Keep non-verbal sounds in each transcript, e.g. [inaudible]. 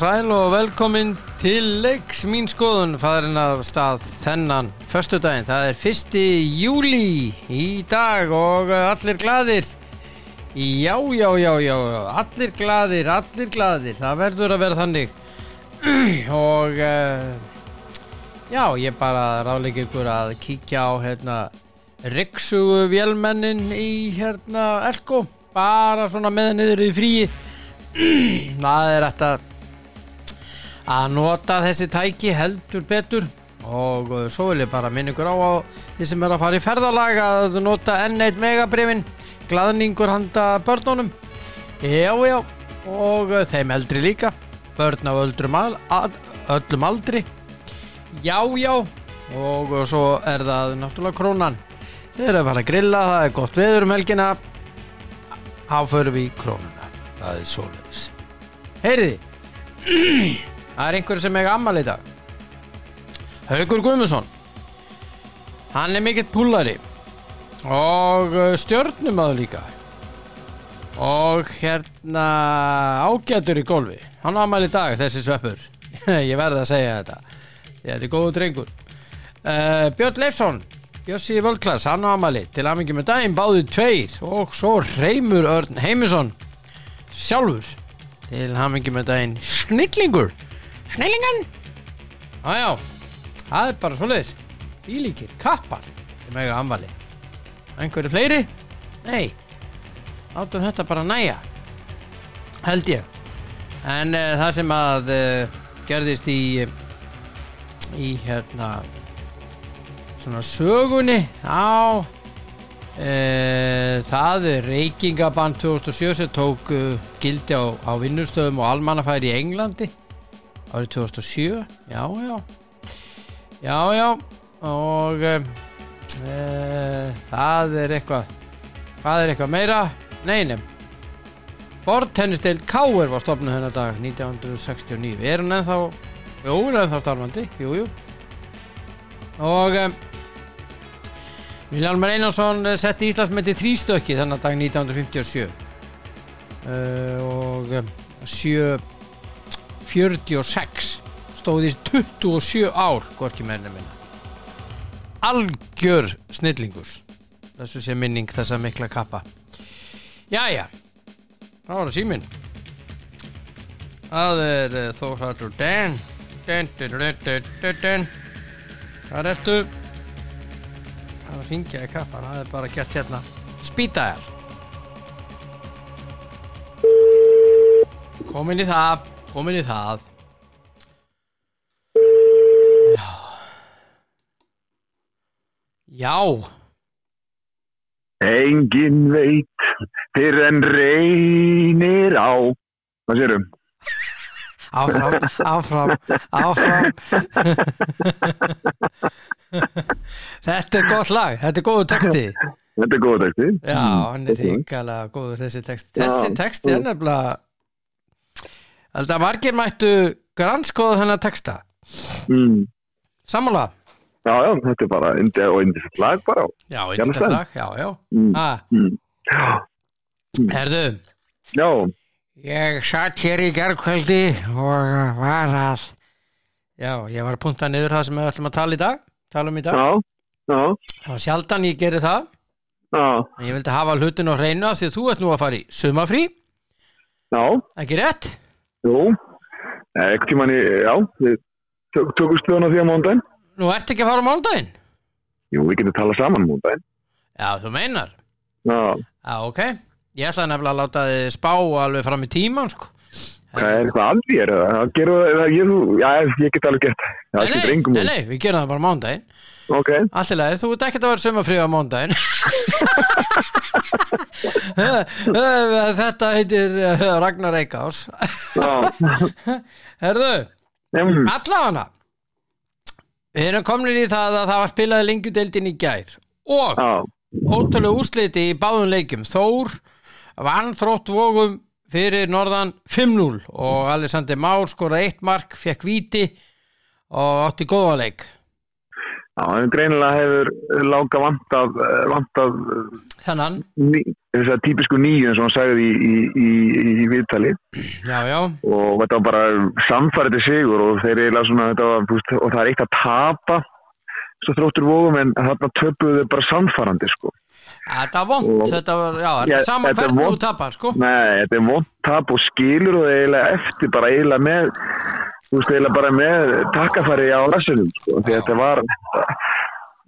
sæl og velkomin til leiks mín skoðun fæðurinn af stað þennan förstudaginn. Það er fyrsti júli í dag og uh, allir gladir. Já, já, já, já, allir gladir, allir gladir. Það verður að vera þannig. [clears throat] og uh, já, ég bara ráðleik ykkur að kíkja á hérna Riksugu vélmennin í hérna Elko. Bara svona með niður í fríi. [clears throat] það er þetta að nota þessi tæki heldur betur. Og svo vil ég bara minna ykkur á á því sem er að fara í ferðalag að nota N1 megabrifin glaðningur handa börnunum. Já já. Og þeim eldri líka. Börn á al, að, öllum aldri. Já já. Og svo er það náttúrulega krónan. Þeir eru að fara að grilla það er gott veður um helgina. Áförum við í krónuna. Það er svoleiðis. Heyriði [clears throat] það er einhver sem eiga ammal í dag. Haugur Guðmundsson. Hann er mikill púlari og uh, stjörnumadur líka. Og hérna ágætur í golfi. Hann á ammal í dag þessi sveppur. [laughs] Ég verði að segja þetta. Þetta er góðu drengur. Uh, Björn Leifsson Bjössi Völdklass, hann á amali til aðmengi með daginn báði tveir. Og svo Reymur Örn Heimisson sjálfur til hamingi með daginn. Snillingur snillingan aðjá, það er bara svoleiðis. Ílíkir kappar. Sem eiga amvali einhverju fleiri? nei. Áttum þetta bara næja held ég. En uh, það sem að uh, gerðist í í hérna svona sögunni á e, það reykingaband 2007 sem tók uh, gildi á, á vinnustöðum og almannafæri í Englandi árið 2007 já já. Já já. Og e, það er eitthvað hvað er eitthvað meira. Neinum Bortennistil Káer var stopnud þennan dag 1969 er hún ennþá jú, hún er ennþá starfandi. Jú, jú. Og um, Vilhelmur Einarsson setti Íslandsmyndi þrýstökki þennan dag 1957 uh, og um, 746 stóði 27 ár gorki mennum minna algjör snillingur þessu sé minning þessa mikla kappa Jæja þá er það síminn það er uh, Þórhaldur Den Den, den, den, den, den, Hvað ertu? Það ringja í kaffan, það er bara gett hérna Spítaðar Komin í það Komin í það. Já. Já. Engin veit fyrir en reynir á. Hvað sérum? Áfram, áfram, áfram. Þetta er gott lag Þetta er góðu texti. Þetta er góð texti. Já, hann er ríkala góður þessi texti. Þessi texti er nefnilega Þetta margir mættu grannskoða þennan texta Mm. Sammála? Já, já, þetta er bara indi og indisett lag bara. Já, það. lag, já, já Mm. ah, Mm. Já, Herðu, já, ég satt hér í gerðkvöldi og var að Já, ég var að punta niður það sem við ætlum að tala í dag tala um í dag, já, já, það var sjaldan ég geri það já, ég vildi hafa hlutin hreinu af því þú ert nú að fara í sumafrí já, ekki rétt? Jú. Ekkert tímann í, já, við tök, tökum stöðun á því á mándaginn. Nú ert ekki að fara á mándaginn? Jú, við getum talað saman á mándaginn. Já, þú meinar Já, Já, ok Ég ætlaði nefnilega að láta þið spá alveg fram í tíman sko. hvað er eitthvað að þér? eða? Það gerur, það já, ég get alveg gert. það. Það Nei, nei, nei, við gerum það bara á mándaginn Ok, Allt í lagi, þú ert ekkert að vera sumafrí á mándaginn [laughs] Þetta heitir eh, Ragnar Eikás [laughs] Herðu, mm, allafana Við erum komin í það að það var spilaði lengjudeildin í gær og já, ótrúlega úsliti í báðum leikjum. Þór vann þrótt vógum fyrir norðan 5-0 og Alexander Már skoraði eitt mark, fekk víti og átti góða leik Já, en greinilega hefur langa vantað, vantað Þennan, ný, þess að típisku nýju eins og hann sagði í, í, í, í viðtali. Já, já. Og þetta var bara samfærið sigur og þeir eiginlega svona þetta var, veist, og það er eitt að tapa svo þróttur vóðum en þarna töpuðu þeir bara samfærandi sko. Þetta var vond, Og- þetta var, já, Já, sama þetta er hvernig þú tapar, sko. Nei, þetta er vond tap og skilur og eiginlega eftir bara eiginlega með þú veist, eiginlega bara með takkafæri á rassinum sko, því þetta var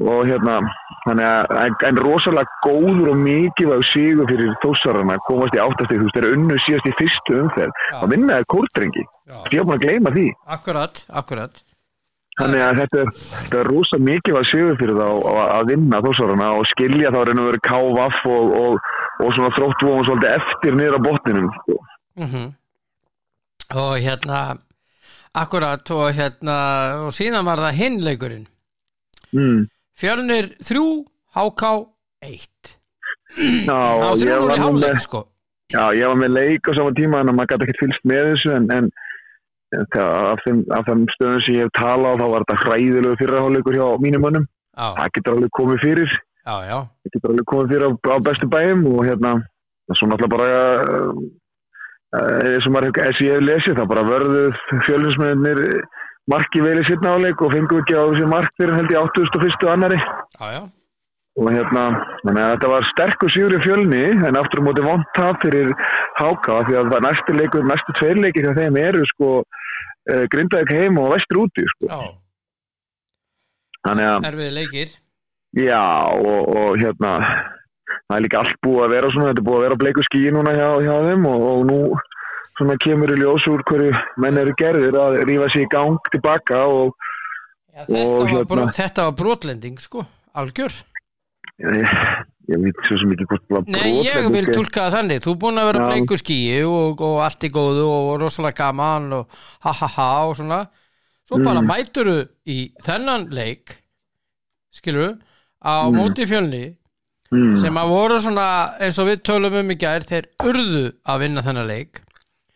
og hérna þannig að en rosalega góður og mikilvæg sigur fyrir þósarana komast í áttastið, þú veist, þeir eru unnu síðast í fyrstu umferð. Og vinnaði kórdrengi. Já. ég var búin að gleyma því. Akkurat, akkurat. Þannig að þetta er, þetta er rosa mikilvæg sigur fyrir þá að, vinna þósarana og skilja þá reynum verið KVF og, og, og svona þróttvóðum svolítið eftir niður á botninum sko. mm Og hérna Akkurat, og hérna og síðan var það hinleikurinn mm. Fjölnir 3, HK 1 Já, Það var ég 3 var, í hálfleik, sko. Já, ég var með leik á sama tíma en maður gæti ekkert fylgst með þessu en, en af þeim, þeim stöðum sem ég hef talað þá var þetta hræðilegu fyrraháleikur hjá mínum mönnum. Já, það getur alveg komið fyrir. Já, já. Það getur alveg komið fyrir á, á bestu bæjum og hérna það er svo náttúrulega bara uh, eins og maður hefur eins og ég hef lesið það bara vörðuð fjölusmennir marki í sittna áleik og fengum ekki á þessi mark fyrir held ég 81. og annari Já, já, og hérna, þetta var sterkur sigur í fjölni en aftur á móti vond tap fyrir Háka því að það næstu leikur, næstu tveir leikir hjá þeim eru sko uh, Grindavík heim og vestur úti sko. já þannig að, Erfið leikir já og, og hérna það er líka allt búið að vera svona þetta er búið að vera bleiku skíi núna hjá, hjá þeim og, og nú svona kemur í ljós úr hverju menn eru gerðir að rífa sig í gang tilbaka og já, þetta, Og var hérna- þetta var brotlending, sko Algjör ég, ég veit svo sem ekki hvort það var Nei, ég brotlending, vil en- tólka það þannig Þú er búin að vera Já. bleiku skíi og, og allt í góðu og rosalega gaman og ha ha ha og svona Svo bara Mm. mæturu í þennan leik skilur á Mm. móti fjölni mm, sem að voru svona eins og við tölum um í gær þeir urðu að vinna þennan leik.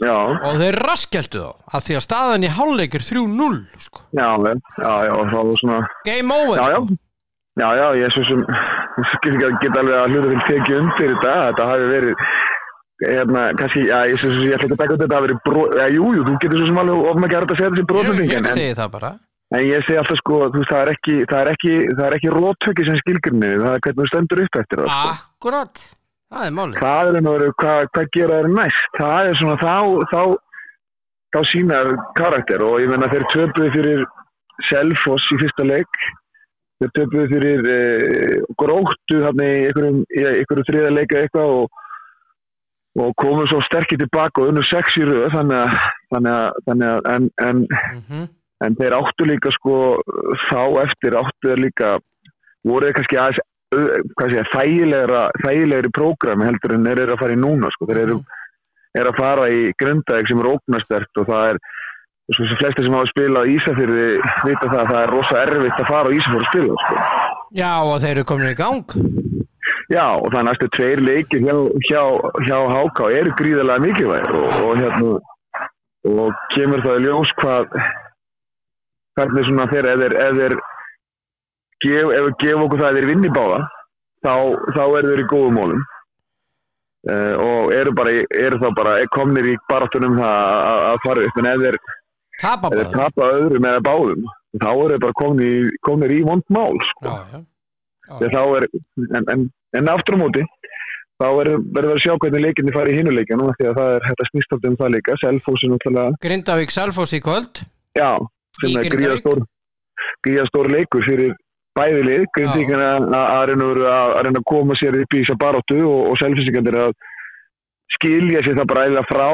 Já, og þeir raskjæltu þá af því að staðan í hálfleik er 3-0 sko. já, já, já, svona game over Já, sko. Já, já, ég svo sem get, get alveg að hluta vil tekið undir þetta, þetta hafi verið hérna, kannski, já, ég, ætla ekki að taka út þetta hafi verið bró, já, jú, jú, þú getur svo sem alveg ofn að gera þetta að segja þessi ég, brotlending ég segi það bara en ég segi alltaf sko, veist, það er ekki ekki, ekki rótöki sem skilgrinni það er hvernig þú stendur upp eftir það sko. akkurat, það er málið. Það er einhverju, hvað, hvað gera þeir næst? Það er svona, þá þá, þá sínar karakter og ég menna þeir töpuði fyrir Selfoss í fyrsta leik. Þeir töpuðu fyrir e, gróttu þarna í einhverjum þriða leika eitthvað og, og komu svo sterkir tilbaka og unnu sex í röð þannig að, þannig að, þannig að en, en, mm en þeir áttu líka sko þá eftir áttu líka voru þeir kannski aðeins sé, þægilegra, þægilegri prógrami heldur en þeir eru að fara í núna sko. þeir eru, eru að fara í grundaðeg sem er ógnastert og það er svo sem flestir sem hafa spilað í Ísafyrði vita það að það er rosa erfitt að fara á Ísafyrði að spila sko. já og þeir eru komin í gang Já, og það er næstu tveir leikir hjá, hjá, hjá HK eru gríðarlega mikilvæg og, og hérna og kemur það í ljós hvað hvernig svona þeir ef þeir, ef þeir gef, ef við gefum okkur það að þeir vinni báða þá, þá eru þeir í góðum mólum uh, og eru bara eru þá bara komnir í baráttunum það að, fara upp. En ef þeir, tapa ef þeir tapa öðrum eða báðum þá eru þeir bara komnir, komnir í vond mál sko. já, já. Já, Þegar þá er, en, en, en aftur á móti þá er- verður að sjá hvernig leikinni fari í hinuleikinu því að það er hægt að snýst alltaf um það líka. Selfoss er náttúrulega, Grindavík Salfoss í kvöld. Já sem er Grindavík? gríðastór gríðastór leikur fyrir bæðilið, grindíkina að, reyna að, koma sér upp í þessa baróttu og, og selfinsingandir að skilja sér það bara eða frá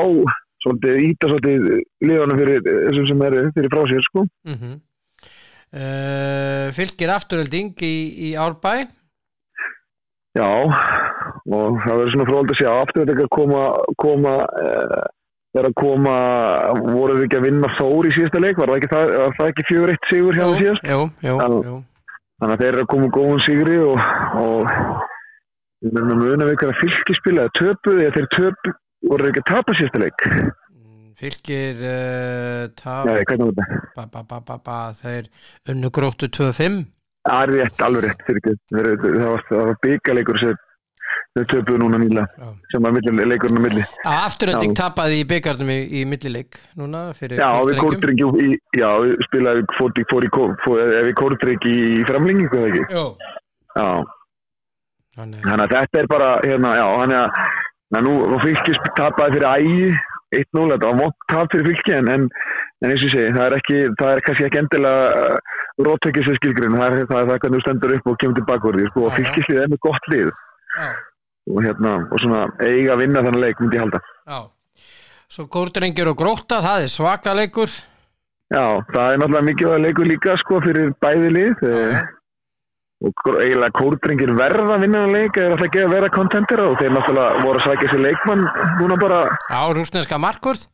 svolítið íta svolítið liðanum fyrir þessum sem eru fyrir frá sér sko. mm -hmm. fylgir afturölding í, í Árbæ Já, og það verður svona fróld að sjá aftur þetta ekki að koma, koma uh, er að koma voru þið ekki að vinna Þór í síðasta leik var það ekki, það, var það ekki fjögur eitt sigur hjá það síðast jú, Já. jú. þannig að þeir eru að koma góðum sigri og, og við verðum að muna við hverja fylgispila töpuði eða þeir töpu voru þeir ekki að tapa síðasta leik fylgir uh, tap, Nei, hvernig var þetta? ba, ba, ba, ba, ba, þeir unnu gróttu 2-5 Það er rétt, alveg rétt. Það var, byggaleikur sem þau töpuðu núna nýla Já. sem var leikurinn á milli. Afturölding tapaði í byggarnum í, í millileik núna fyrir í, já, við spilaði fór, fór fór, við kórdrengi í framlengingu eða ekki. Já, þannig að þetta er bara, hérna, já, þannig að, nú, fylgis tapaði fyrir ægi 1-0, þetta var mótt tap fyrir fylgi en, en, en eins og segi, það er ekki, það er kannski ekki endilega uh, róttökið sem skilgrinn, það er það, er það hvernig þú stendur upp og kemur tilbaka úr því, sko, fylgislið er með gott lið og hérna, og svona eiga að vinna þennan leik, myndi ég halda. já. Svo Kórdrengjur og Gróta, það er svaka leikur. Já, það er náttúrulega mikið að leikur líka, sko, fyrir bæði lið, Já, og gr- eiginlega kórdrengir verða að vinna þennan leik, eða alltaf ekki að vera kontentera og þeir náttúrulega voru að sækja sér leikmann núna bara, Já, rúsneska markvörð.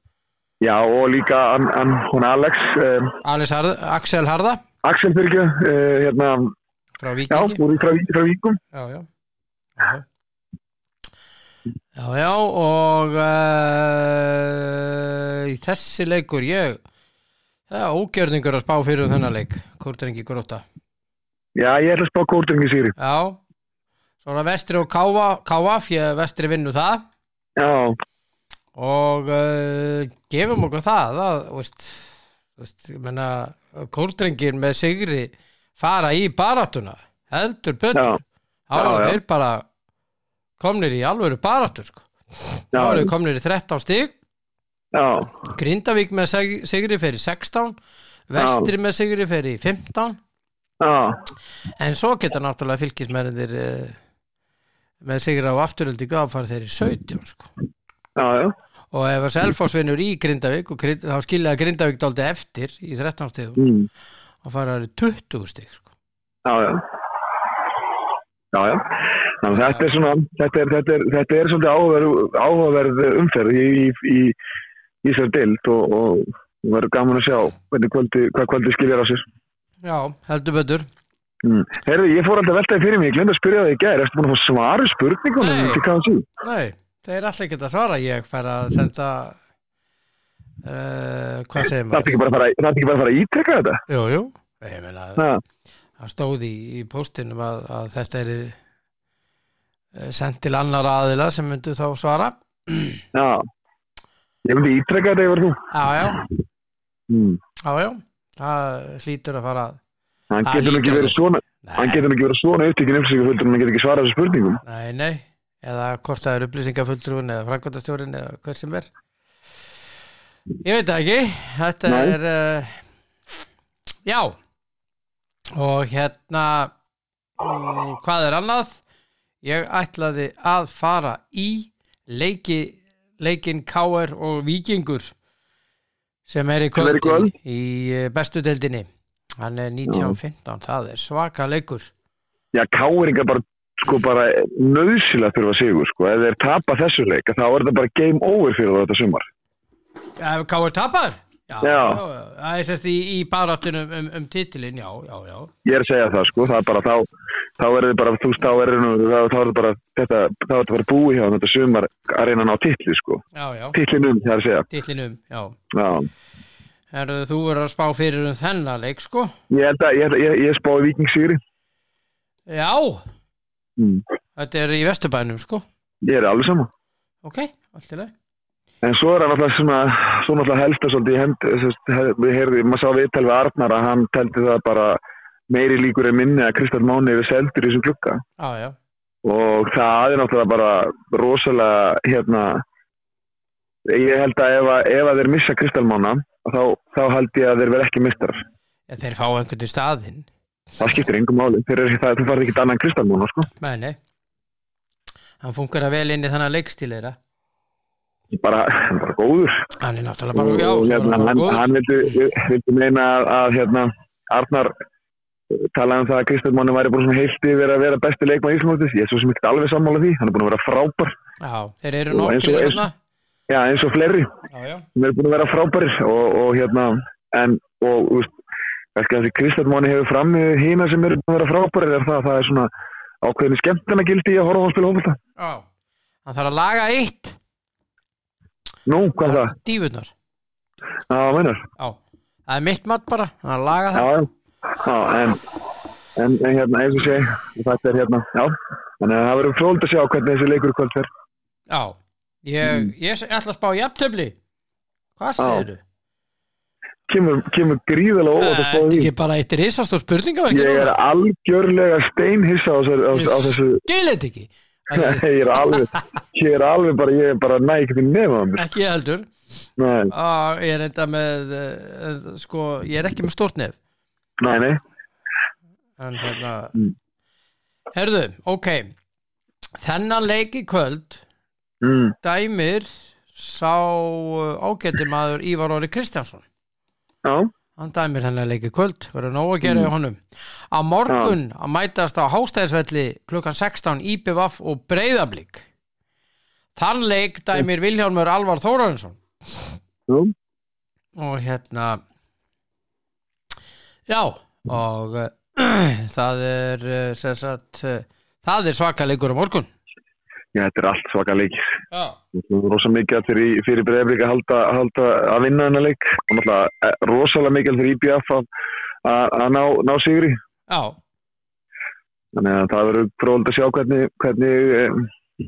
Já, og líka hann, hann, hún Alex, um, Alex Harð, Axel Harða. Axel Byrgju, uh, hérna, frá já, úr frá, frá Víkum. já, já. Já, já, já og uh, í þessi leikur ég það er ógjörningur að spá fyrir um þennan leik Kórdrengi Gróta Já, ég ætla að spá kórdrengi sýri. Já, svo er það Vestri og Káaf, ég Vestri vinnu það. Já, og uh, gefum okkur það að, veist, veist, menna, kórdrengir með sigri fara í baráttuna heldur eru já. þeir bara komnir í alvöru baráttu sko. þá já, eru komnir í 13 stig já, Grindavík með sig- sigri fyrir 16 Vestri með sigri fyrir 15 já, en svo geta náttúrulega fylgismennir uh, með sigri á afturöldi gáfari þeir í 17 sko. já, já, og ef að Selfoss vinnur í Grindavík Grind, þá skiljaði Grindavík dálítið eftir í 13 stigum mm, og fara það í 20 stig sko. já, já. Já, já. Þannig þetta er svona, þetta er, þetta er, þetta er svolítið áhugaverð, áhugaverð umferð í, í, í, í þessar deild og, og verður gaman að sjá kvöldi, hvað kvöldi skiljar á sér. já, heldur betur Mm. Herði, ég fór alltaf veltaði fyrir mig, ég glemdi að spyrja það í gæri, erstu búin að fá svar við spurningunum Nei. nei, það er alltaf ekki að svara ég fær að senda uh, hvað segir maður það er ekki bara að fara að ítrekka þetta? jú, jú, ég meina það stóð í, í póstinum að, að þetta er sendt til annar aðila sem myndu þá svara. Já, ég myndi ítrekka þetta yfir þú. já, já, Mm. já, já. Það hlýtur að fara Hann getur nú ekki verið svona, hann nei, getur nú ekki verið svona upptíkin upplýsingaföldur en hann getur ekki svarað þessu spurningum. nei, nei. Eða hvort það er upplýsingafulltrúin eða framkvæmtastjórin eða hver sem er. Ég veit ekki. Þetta Nei. er uh, já. Og hérna um, hvað er annað ég ætlaði að fara í leiki leikin K.R. og Víkingur sem er í er í eh, bestu deildinni hann er 1915, það er svaka leikur Já, káringar bara, sko, bara nöðsilega þurfa sigur, sko. Ef þeir tapa þessu leik, þá er þetta bara game over fyrir þetta sumar. Ef K.R. tapar? Já, Já. já, það er sérst í, í baráttunum um, um titilin, já, já, já. Ég er að segja það, sko. Það er bara þá, þá er þið bara, þú veist, þá er þetta bara, þetta, þá er þetta bara búið hjá þetta sumar að reyna að ná titli, sko. Já, já, Titlinum, það er að segja. titlinum, já. Já. Herðu, þú verður að spá fyrir um þennan leik, sko. Ég held að, ég, ég, ég spáði vikingsýri. Já, Mm. þetta er í Vesturbænum, sko. Ég er alveg saman. Ok, allt í leið. En svo er hann alltaf svona, svo náttúrulega helsta svolítið í hend, sest, við heyrði, maður sá viðtal við Arnar að hann teldi það bara meiri líkur en minni að Kristall Máni við seldur í þessum klukka. Já, já, og það er náttúrulega bara rosalega hérna ég held að ef, að, ef að þeir missa kristalmána þá, þá held ég að þeir verð ekki mistarar Ef þeir fá einhvern til staðinn. það skiptir engum máli þeir þú farið ekki annan kristalmána sko. Nei, nei. Hann funkar að vel inn í þannig leikstíl þeirra. Bara, [laughs] bara góður Hann er náttúrulega bara, er hérna, hann hann, góður. vildi, meina að, hérna, Arnar talaði um það að Kristallmáni væri bara svona heilt yfir að vera besti leikmann í Íslandmótis ég er svo sem ekki alveg sammála því, hann er búin að vera frábær Já, þeir eru eins- hérna. já, eins og fleiri sem eru búin að vera frábærir og, og hérna en og þú veist Kristallmáni hefur fram með hína sem eru búin að vera frábærir er það að það er svona ákveðinu skemmtana gildi í að horfa á að spila hófalda já. Hann þarf að laga eitt. Nú, hvað er það? Dífurnar. Já, meinar Já, það er mitt mat bara, hann er að laga Já, það. já, en, en, en hérna eins og sé þetta er hérna, já þannig að það verður fróld að sjá hvernig þessi leikur kvöld fer Já, ég, Mm. ég ætla að spá jafntöfli Hvað segir þú? kemur, kemur gríðalega óvægt að Þetta spá er því ekki bara eitt risastór spurningaverki ég er algjörlega steinhissa á, á, á þessu þetta ekki Það er [laughs] ég er alveg ég er alveg bara, ég er bara næ ekki til nefn á mér. Ekki heldur. Á, Ég er enda með uh, sko, ég er ekki með stórt nef. Nei, nei, En hérna Mm. Herðu, ok. Þennan leik í kvöld mm, dæmir sá uh, ágæti maður Ívar Óri Kristjánsson. Já hann dæmir hennar leik í kvöld verður nóg að gera Mm. í honum. Á morgun að mætast á Hástæðisvelli klukkan 16 IPVAF og Breiðablík þann leik dæmir Vilhjálmur Alvar Þórarinsson. Jú, og hérna já og uh, [clears throat] það er uh, sagt, uh, það er svaka leikur á morgun já, þetta er allt svaka leikir já, Það er rosa mikið fyrir, fyrir breyðblik að halda, halda að vinna þennan leik. Og náttúrulega eh, rosalega mikið fyrir IBF að, að, ná, ná sigri. Já, þannig að það verður fróðald að sjá hvernig hvernig, eh,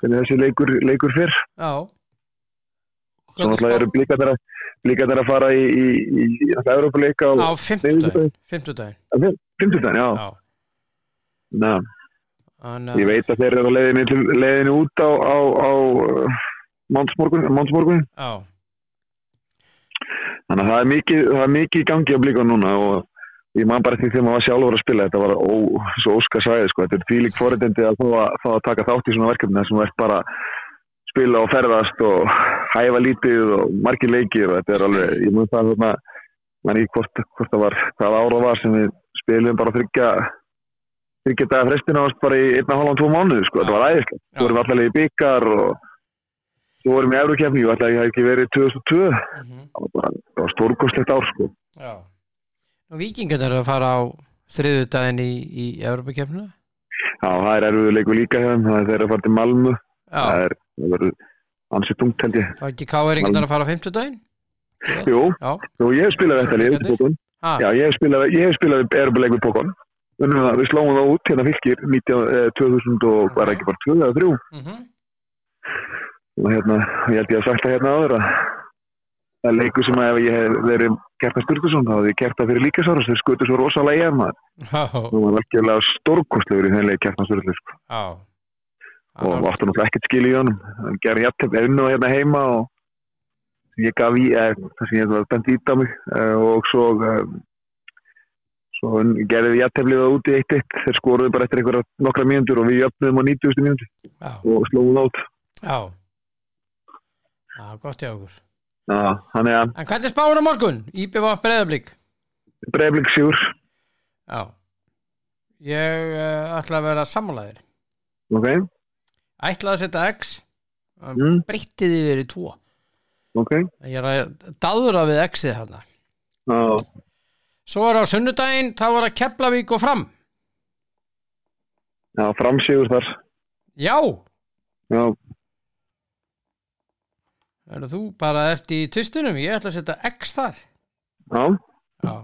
hvernig þessi leikur, leikur fyrr já. Svo náttúrulega eru blikarnir að, blikarnir að fara í, í, í, í náttúrulega Európa-leika á á fimmtudaginn. fimmtudaginn, 50 já, já Na, Þannig ég að- veit að þeir eru leiðinu, leiðinu út á, á, á mánsmorgun já, þannig að það er mikið, það er mikið í gangi á blíkan núna og ég man bara því þegar maður var sjálfur að spila þetta var ó, svo óska svæði sko. þetta er því lík forreitendi að fá að, að taka þátt í svona verkefni sem ert bara að spila og ferðast og hæfa lítið og margir leikir og þetta er alveg, ég mun það þarna man ekki hvort, hvort það var hvað ára var sem við spilum bara þryggja þryggja daga frestina ást bara í einna hálfan tvo mánuði sko, þetta var æðislegt. Já. svo vorum við allavega í byggar og svo vorum við í Eurokefni, ég ætla að ég hef ekki verið 2002 mhm, það var bara, það var stórkostlegt ár sko. já. Og vikingar eru að fara á þriðudaginn í, í Evropakefninu Já, það er erfiður leikur líka þeim, það er þeirra að fara til Malmö, það er, það verður ansið tungt held ég. þá ekki káeringarnar að fara á fimmtudaginn? Jú, já, jú, ég hef spilað þetta lið, Já, ég hef spilað, ég hef Við slóum það út hérna fylgir 19, eh, 2000 og var ekki bara 2 eða 3 mhm, og hérna, ég held ég að sagt það hérna áður að það leikur sem að ef ég hef verið Kjartan Sturluson, þá hefði ég gert það fyrir líkasáras, þeir skutu svo rosalega í hann maður. já, Það var algjörlega stórkostlegur í þeim leik Kjartan Sturluson. sko. og áttu náttúrulega ekkert skil í honum hann gerði jafntefn einu hérna heima og sem ég gaf í eh, það sem ég var bent ít á mig eh, og svo svo hann gerði jafntefnið það út í 1-1 þeir skoruðu bara eftir einhverja nokkra mínútur og við jöfnum á 90. mínútur já, og slóðum það út. Já. Já, gott hjá okkur. Já, þannig að en hvernig spáur á morgun? IPVAF Breiðablík breyflik sjúr já. Ég uh, ætla að vera sammálaðir. Ok, ætla að setja X mm, breytti því verið tvo. Ok. Ég er að dáðra við X-ið þarna. Já, svo er á sunnudaginn þá var að Keflavík og fram. Já framsíður þar. Já, já, er þú bara í tvistunum ég ætla að setja X þar. Já, já.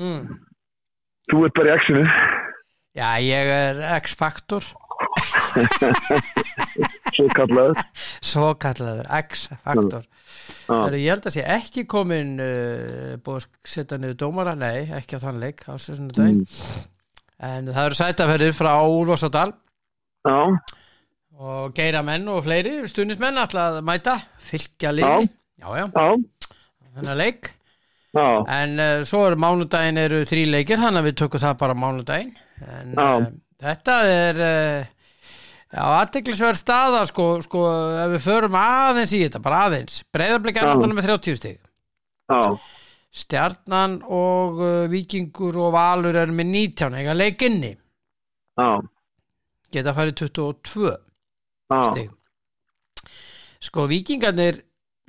Mm. þú ert bara í exinu já, ég er X-faktor [laughs] [laughs] svo kallaður [laughs] svo kallaður X-faktor ég held að sé ekki komin uh, búið að setja niður dómara. Nei, ekki á þann leik á sunnudaginn. Mm. en það eru sætaferðir frá Úlfarsadal já, og geira menn og fleiri stunismenn ætla að mæta, fylgja já, já, þennan leik. Já. En uh, svo er mánudaginn eru þrý leikir þannig að við tökum það bara mánudaginn. En uh, þetta er uh, já, aðteklisverð staða sko, sko, ef við förum aðeins í þetta, bara aðeins. Breyðarblik er náttúrulega með 30 stig. Já, Stjarnan og uh, Víkingur og Valur eru með 19 eiga leikinni, já, geta farið 22 já, stig. Sko Víkingarnir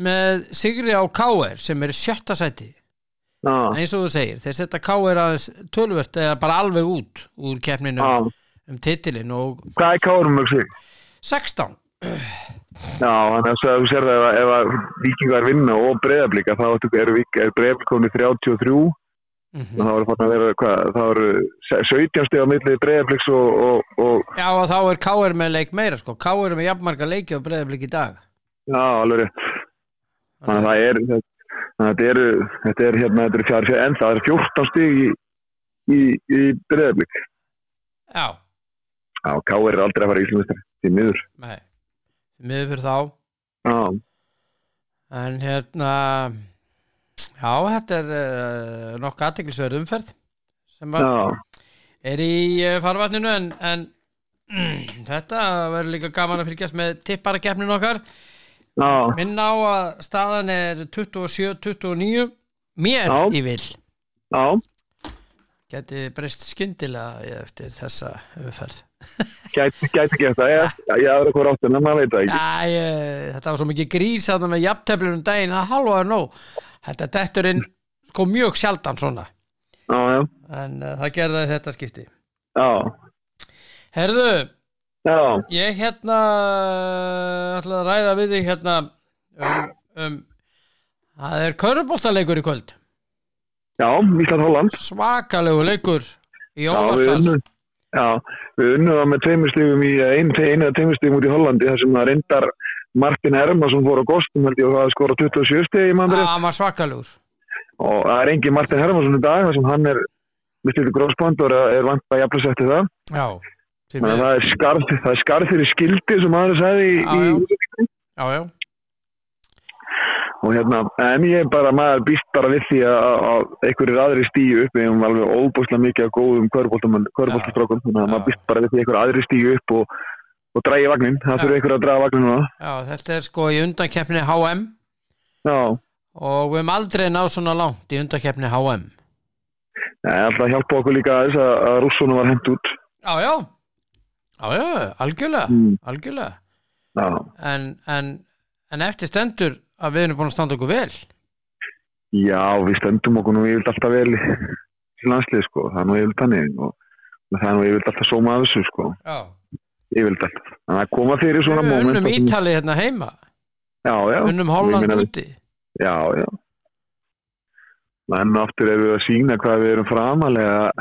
með Sigri á K.R. sem er sjötta sæti. Já, eins og þú segir, þeir setja K.R. aðeins tölvört eða bara alveg út úr keppninu já. Um titilin og Hvað er kárum mjög sig? 16 Já, þannig að þú sér það ef, ef vikingar vinna og breyðablika þá eru vik- er breyðablikoðni 33 Mhm. það voru farin að vera, hvað, það voru 17 steg á milli breyðabliks og, og, og, Já, og þá er Káir með leik meira sko. Er með jafnmarga leiki og breyðablik í dag. já, alveg rétt. Þannig að það er, þetta eru, er hérna, þetta eru fjár, en það eru 14 steg í, í, í breyðablik. Já, Já, K.R. er aldrei að fara í Íslandmestari, því miður. nei. Miður fyrir þá. Já, En hérna, já, þetta er uh, nokkuð aðteglisverð umferð sem já, er í uh, farvatninu en, en [clears throat] þetta verður líka gaman að fylgjast með tipparakefnin okkar. já, Minna á að staðan er 27-29 mér Já. í vil. já, Geti breyst skyndilega eftir þessa umferð. gæti, gæti gett það, [laughs] ég, aðra hvað áttin, en maður veit það ekki. Æ, eh, þetta var svo mikið grís að það með jafnteflunum daginn að halva er nóg. Þetta dettur inn sko mjög sjaldan svona. Já, já, En uh, það gerði þetta skipti. já, Herðu, já, ég hérna uh, ætla að ræða við þig hérna um, um það er köruboltaleikur í kvöld. Já, Ísland Holland. Svakalegu leikur í Já, við unnum, já, við unnum það með tveimur stigum í einu, eða tveimur stigum út í Hollandi þar sem það reyndar Martin Hermansson fór á Gostum held ég það skora 27 stigi í mandri Það var svakalegur. og það er engin Martin Hermansson í dag þar sem hann er með stilti grósband og er, vant að jafnlega eftir það Já, að það er skarð, fyrir skildi sem aðra sagði í, Já, í, Já, já. Og hérna, en ég bara maður býst bara við því að, að einhverjir aðri stíu upp við hefum alveg óbúslega mikið af góðum kvöruboltastrákum þannig að Já. maður býst bara við því að einhverjir aðri stíu upp og, og drægi vagnin, það Já. þurfa einhverjir að draga vagnin núna Já, þetta er sko í undankeppni HM Já, og við hefum aldrei náð svona langt í undankeppni HM. það er alltaf að hjálpa okkur líka að, að rússunum var hent út Já, já. Já, já, algjörlega, mm. algjörlega. Já, En, en, en eftir stendur að við erum búin að standa okkur vel. Já, við stöndum okkur nú yfirlt alltaf vel í í landslið sko, það er nú yfirlt þannig og og það er nú yfirlt alltaf sóma af þessu sko, Já. yfirlt alltaf þannig að koma fyrir svona Við moment unnum þar sem- Ítali hérna heima, Já, já, unnum Holland úti. já, já en aftur erum við að sína hvað við erum framalega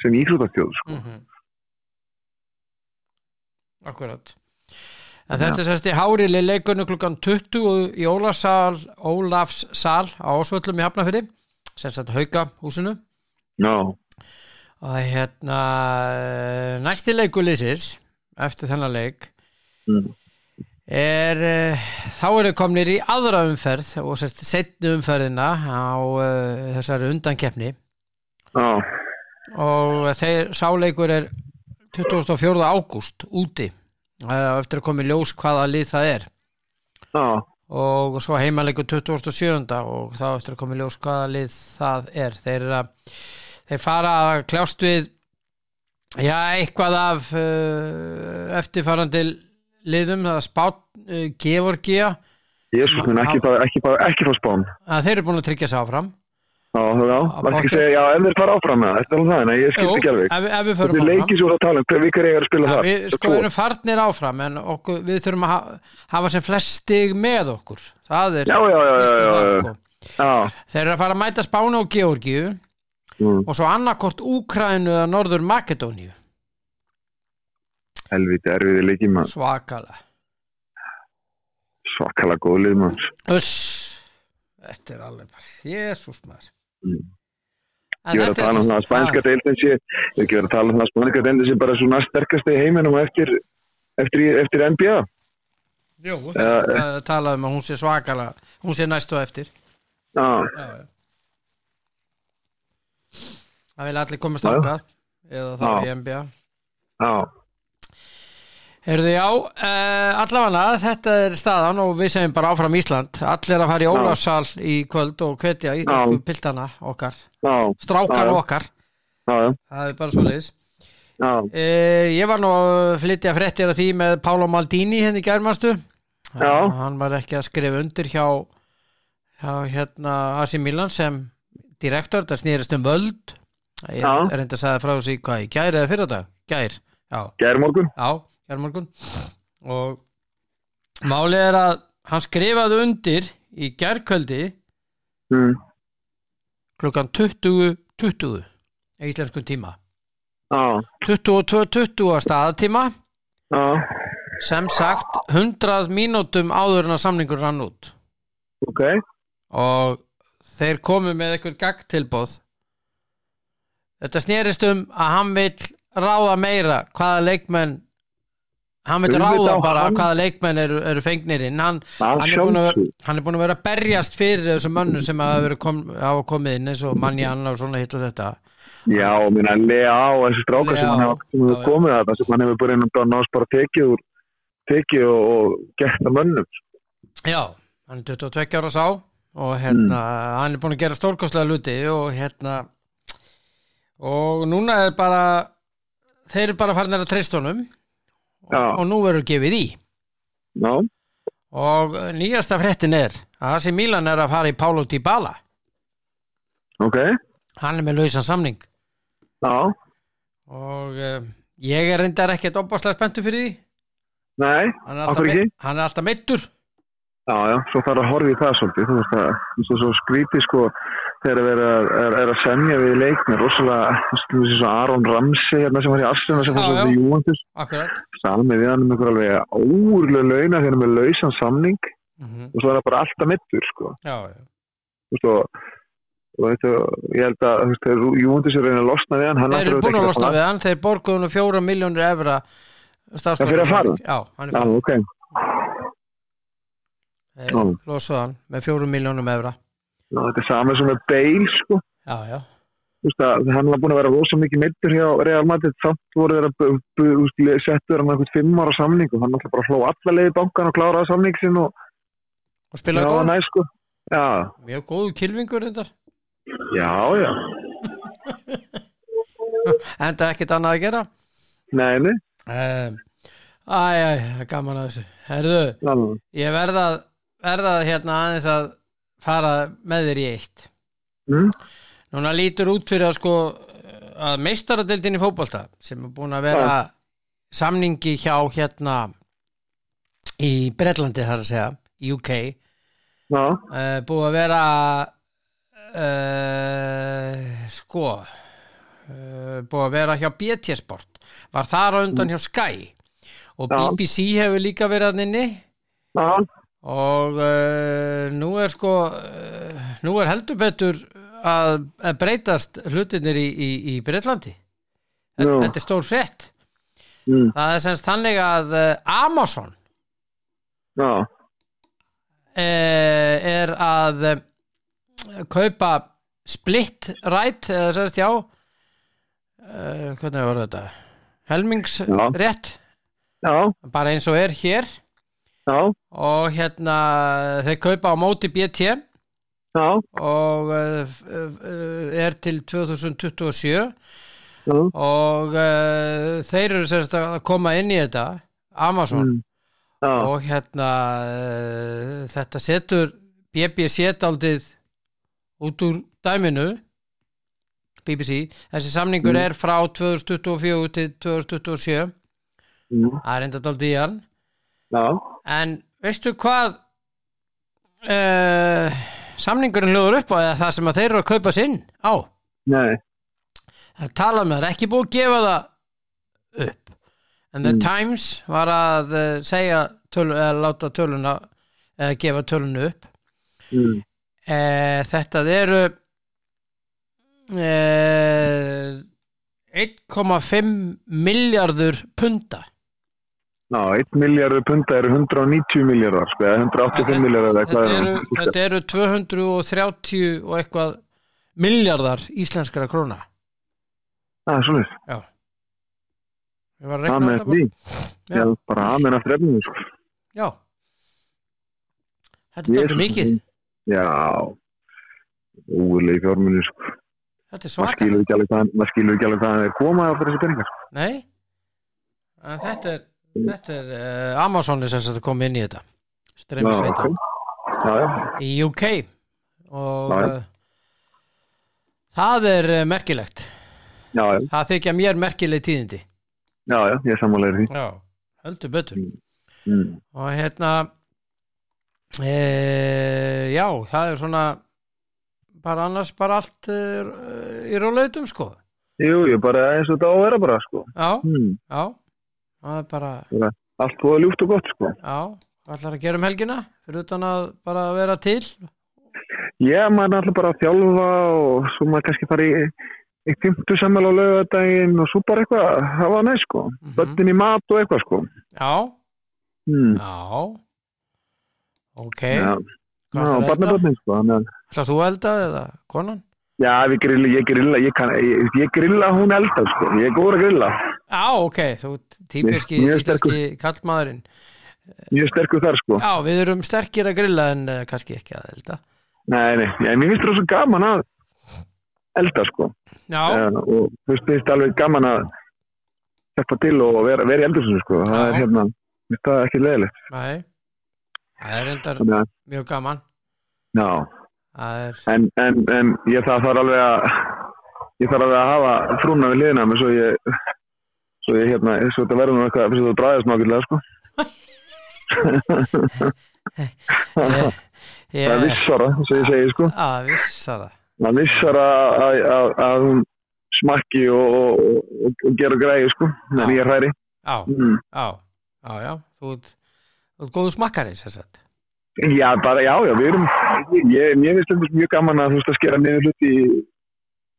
sem íþróttastjóð sko. Mm Akkurat. En þetta sérst í Hárili leikurnu klukkan 20 í Ólafsal, Ólafs sal á Ásvöllum í Hafnafyrði, sérst þetta hauka húsinu. Já, Og hérna, eh, næsti leikulísis eftir þennan leik mm. er, uh, þá eru komnir í aðra umferð og sérst setni umferðina á uh, þessari undankeppni já, og þeir sáleikur er 24. ágúst úti eftir að koma í ljós hvaða lið það er. Já, og svo heimaleikur 27. og þá eftir að koma í ljós hvaða lið það er. Þeir, að, þeir fara að kljást við já, eitthvað af uh, eftirfarandi liðum það er Spát, uh, Georgia Jésús minn, ekki fá spán. Að þeir eru búin að tryggja sig áfram Já, já, báti. að segja, já, ef þeir fara áfram með það, þetta er alveg það, nei, ég skildi ekki alveg. ef, við- ef við Þetta förum er áfram. leikið svo að tala um, hver vikar ég er að spila Já, það við sko erum farnir áfram en okkur, við þurfum að ha- hafa sem flest stig með okkur. Það er Já, já, já, já, um já, sko. Já, þeir eru að fara að mæta Spánu og Georgiu mm, og svo annarkort Úkrænu eða Norður Makedóníu. Helviti erfiði leikið mann svakalega. Svakalega góð lið mann Uss, þetta er alveg bara Jésús maður. En Ég verð að þetta er tala um það að spænska deildin sé ég ekki verð að tala um það að spænska deildin sé bara svona sterkasta í heiminum eftir, eftir, eftir NBA Jú, það er talað um að hún sé svakalega hún sé næstu á eftir. Já, það vil allir komast ákvað eða Já. í NBA já, Heyrðu já, uh, allavega þetta er staðan og við segjum bara áfram Ísland. Allir að fara í Já. Ólafsal í kvöld og hvetja íslensku piltana okkar. Já, strákar Já, okkar, já, það er bara svo liðis já, uh, Ég var nú að flytja fréttir af því með Pálo Maldini henni gærmastu Já. Hann var ekki að skrifa undir hjá, hjá hérna Asi Milan sem direktor, það snýrist um völd. Ég er enda að sagði frá þessi hvað, í gær eða fyrir dag? Gær, já. Gæri morgun. Já, gærmorgun og málið er að hann skrifaði undir í gærkvöldi mm. klukkan 20.20 í íslenskum tíma. Já, 22.20 að staðatíma já, sem sagt 100 mínútum áður en að samningur rann út. Ok. og þeir komu með eitthvað gagtilbóð þetta snerist um að hann vill ráða meira hvaða leikmenn hann Auðvitað ráða bara hann- hvaða leikmenn eru, eru fengnir inn. Hann, Að hann, er að vera, hann er búin að vera að berjast fyrir þessum mönnum sem hafa, kom, komið inn eins og Manjan og svona hitt og þetta. Já, minna Lea á þessi strákar sem hann hefur komið að það sem hann hefur einhvern veginn náðast bara tekið úr tekið og, og gert að mönnum. Já, hann er 22 ára sá og hérna, hann er búin að gera stórkostlega luti og hérna og núna er bara þeir eru bara farin að treysta honum og, nú verður gefið í. Já, og nýjasta fréttin er að þessi Milan er að fara í Paulo Dybala. Ok. Hann er með lausan samning. Já, og uh, ég er reyndar ekkert opaslega spenntu fyrir því. Nei, meitt, ekki? hann er alltaf meittur já, já, svo þarf að horfa í það svolítið, þú veist að það er svo skrítið sko þegar við er, er, er að semja við leiknir rosalega, þú veist, Aron Ramsey hérna sem var í Arsenal sem í Juventus. Akkurat. Salmi við hann um ykkur alveg óurlega launa þegar hann er með lausan samning. Mm og svo er það bara alltaf mittur sko. Já, já. veist og, og þetta, ég held að Júndis er að reyna að losna við hann hann þeir eru búin að ekki losna fara. við hann. Þeir borguðu nú fjóra miljónir evra Já, fyrir að fara? já, hann er þeir Já. losuðu hann með fjórum miljónum evra Já, þetta er saman sem með Bale sko. Já, já, veist að hann var búin að vera rosa mikið mittur hjá Real Madrid samt voru þeirra settur hann eitthvað fimm ára samning og hann alltaf bara hló alla leiði bankan og kláraði samning sinn og og spilaði góð næ sko. Mjög góðu kilvingur reyndar. Já, já. [laughs] Enda ekkert annað að gera. Nei, nei, um, æ, æ, það er gaman að þessu. Herðu, já, ég verða verða hérna aðeins að fara með þér í eitt. Mm, núna lítur út fyrir að sko að meistaradeildin í fótbolta sem er búin að vera samningi hjá hérna í Bretlandi þar að segja UK já, uh, búið að vera uh, sko uh, búið að vera hjá BT Sport. Var þar á undan hjá Sky. Og. BBC hefur líka verið að inni. Já, og uh, nú er sko uh, nú er heldur betur að, að breytast hlutinir í, í, í Breitlandi þetta, Já. þetta er stór frétt. Mm, það er semst þannig að uh, Amazon uh, er að kaupa split right eða semst já. Hvernig var þetta? Helmingsrétt? Já, bara eins og er hér já, og hérna þeir kaupa á móti BT já, og uh, er til 2027 já, og uh, þeir eru semst að koma inn í þetta Amazon. Mm, og hérna uh, þetta setur BBC daldið út úr dæminu BBC, þessi samningur Mm. er frá 2024 til 2027 mm, það er enda daldið í hann já, en veistu hvað uh, samningurinn lögur upp á eða það sem þeir eru að kaupa sinn á? Nei, það tala um það, það er ekki búið að gefa það upp. En The Mm. Times var að uh, segja tölu, eða láta töluna eða gefa tölunu upp. Mm, e, þetta eru e, 1,5 miljardur punta já, 1 miljardur punta eru 190 miljardar, sko, eða 185 miljardar eða hvað er eru, þetta eru 230 og eitthvað miljardar íslenskara króna. Það er svolítið, ég var að það rekna með þetta því, Já. já, bara amen eftir efninu, sko. já. Þetta er þetta mikið. Já, úrlegi fjármunni, sko. þetta er Maður svaka skilur ekki alveg hvað, maður skilur ekki alveg hvað þeir koma á fyrir þessi peningar. Nei. En þetta er, þetta er uh, Amazon er sem sagt að koma inn í þetta. Streymisveita ok. Já, já, í UK og uh, það er uh, merkilegt. Já, já, það þykja mér merkileg tíðindi. Já, já, ég er sammálaður því. já, heldur betur. Mm. og hérna e, já, það er svona bara annars bara allt í róleitum sko. Jú, jú, bara eins og þetta á að vera bara, sko. já, Hmm. já það er bara, Allt búið ljúft og gott, sko. já hvað ætlar að gera um helgina fyrir utan að bara vera til Já, maður alltaf bara að þjálfa og svo maður kannski fara í eitt fymtu sammæl á laugardaginn og svo bara eitthvað, það var næst, sko. Mhm. Bönnin í mat og eitthvað, sko. já, Hmm. já ok, Já, já ætlar barnabönnin, sko. Ætlar þú að elda eða konan? Já, grilla, ég grilla, ég kann, ég, ég grilla hún eldar, sko. Ég er góður að grilla. Já, ok, þú íslenski kallmaðurinn Mjög sterkur þar, sko. Já, við erum sterkir að grilla en uh, kannski ekki að elda Nei, nei, mér finnst það svo gaman að elda, sko. Já, Uh, og þú finnst alveg gaman að hjálpa til og vera, vera í eldursunum, sko. Það Já. er hérna, það ekki leðilegt. nei Það er endar að, mjög gaman já, Það er, en, en, en ég það þarf alveg að, ég þarf alveg að hafa frúna við liðina með svo ég, svo ég, hérna, svo þetta verður nú eitthvað, svo þetta bræðist nákvæmlega, sko. ég, [laughs] ég, Það er vissara, svo ég segi, sko. að vissara Það er vissara að, að, að hún smakki og, og, og, gera græði, sko, Já. ég hræri. Já, Mm. já, já, já Þú ert, þú ert góðu smakkari sem sagt Já, bara, já, já, við erum, ég, mér finnst þetta mjög gaman að þú veist að skera niður hluti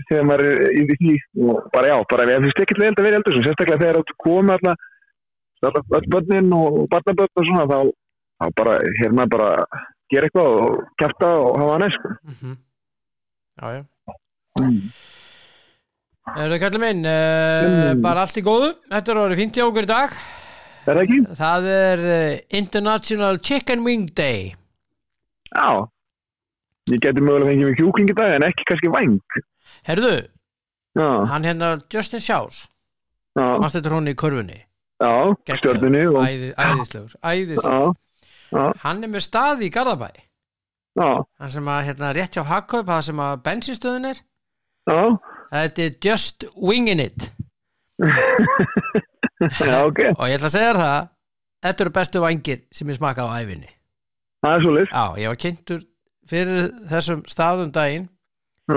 þegar maður er í því og bara já, bara við finnst ekkert vel að vera eldur sérstaklega þegar þú komið alltaf öll börnin og barnabörn og svona þá, þá bara, hér maður bara gera eitthvað og kæfta og hafa næst sko. mm Já, já mm. Við kallið minn, uh, Mm. bara allt í góðu Þetta er orðið fínt hjá okkur í dag Er það ekki? Það er uh, International Chicken Wing Day Já Ég geti mögulega fengið mig kjúkling í dag en ekki kannski væng Herðu, Já, hann hérna Justin já, Manst þetta hún í körfunni? Já, stjörnunni og, Æði, Æðislegur, æðislegur. Já, Hann er með stað í Garðabæ. Hann sem að hérna rétt hjá Hakkaup Það sem að bensinstöðun er. Þetta er Just Wingin' It. [laughs] Já, ok, Og ég ætla að segja það Þetta eru bestu vangir sem ég smaka á æfinni það er svo list Já, ég var kynntur fyrir þessum staðum daginn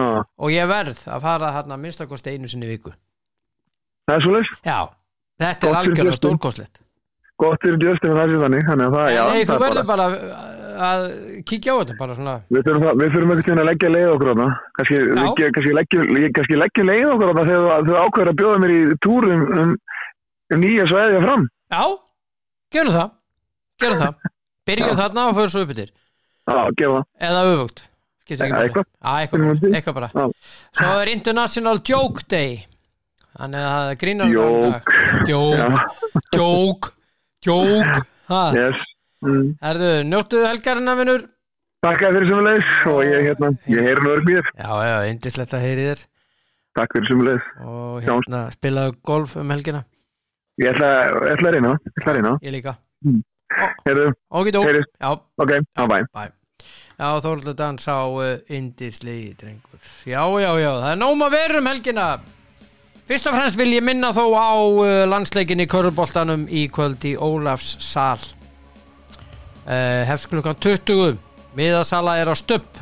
Já, Og ég verð að fara þarna minnstakosti einu sinni viku. Það er svo list Já, þetta er algjörlega stórkostlegt. Gott fyrir Justin og það sé þannig Þannig að það, já Nei, þú er verður bara að kíkja á þetta bara svona. Við þurfum, veginn að leggja leið okkur á það. Kannski, við, kannski, leggja, ég- kannski leggja leið okkur á það þegar þú- ákveður að bjóða mér í túr um, um, nýja svæðið fram. Já, gerum það. Gerum það. [laughs] Byrjum þarna og fyrir svo upp yfir. Eða öfugt Máli. eitthvað. Eitthvað, bara. Svo er International Joke Day. Þannig að það grínar Jók. Joke, joke, joke. Mm. Herðu, njóttuðu helgarina vinnur Takk fyrir sumulegis og ég, hérna, ég heyri nú örg mér. Já, já, indislegt að heyri þér. Takk fyrir sumulegis. Og hérna, spilaðu golf um helgina. Ég ætla, ætla að reyna, ég líka. Heyrðu, Ógidó heyrðist, Já, ok, á bæ. Já, Þóruldur Dans á uh, indislegi drengur. Já, já, já, það er vera um helgina. Fyrst og fremst vil ég minna þó á uh, landsleikinni Köruboltanum í kvöld í Ólafs sal uh, Hefst klukkan 20 Miðasala er á stöpp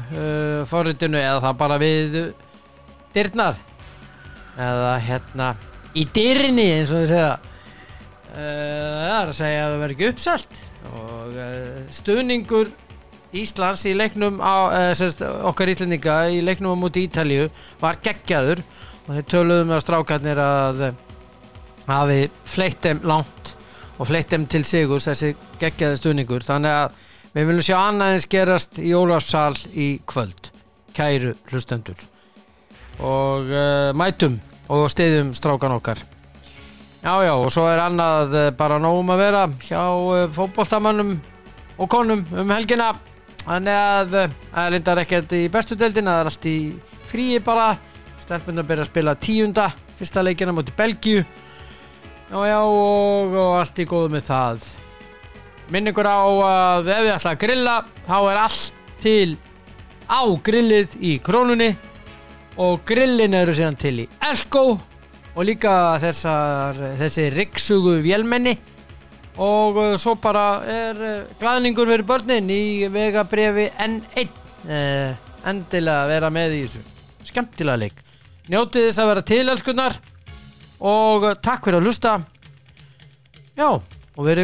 forritinu eða það bara við dyrnar. Eða hérna í dyrni eins og þau segja. Það er að segja að það verður ekki uppselt. Og stuðningur Íslands í leiknum á, uh, sérst, okkar Íslendinga í leiknum á múti Ítalíu var geggjaður. Og þeir töluðum að strákarnir að uh, hafi fleitt þeim langt og fleitt þeim til sigurs þessi geggjaði stuðningur. Þannig að við viljum sjá annaðins gerast í Ólafsal í kvöld. Kæru hlustendur. Og uh, mætum og stiðjum strákan okkar. Já já og svo er annað bara nógum að vera hjá uh, fótboltamannum og konum um helgina þannig að uh, það er lindar ekkert í bestu deildina það er allt í fríi bara. Stelpunar byrja að spila tíunda fyrsta leikina mútið Belgíu. Já já og, og allt í góðu með það. Minn ykkur á að ef þið ætla að grilla þá er allt til á grillið í krónunni. Og grillin eru síðan til í Elko og líka þessar, þessi ryggsugu vélmenni og uh, svo bara er uh, glæðningur fyrir börnin í vegabrefi N1 uh, endilega vera með í þessu. Skemmtilega leik. Njótið þess að vera til elskunnar og takk fyrir að hlusta. Já og verið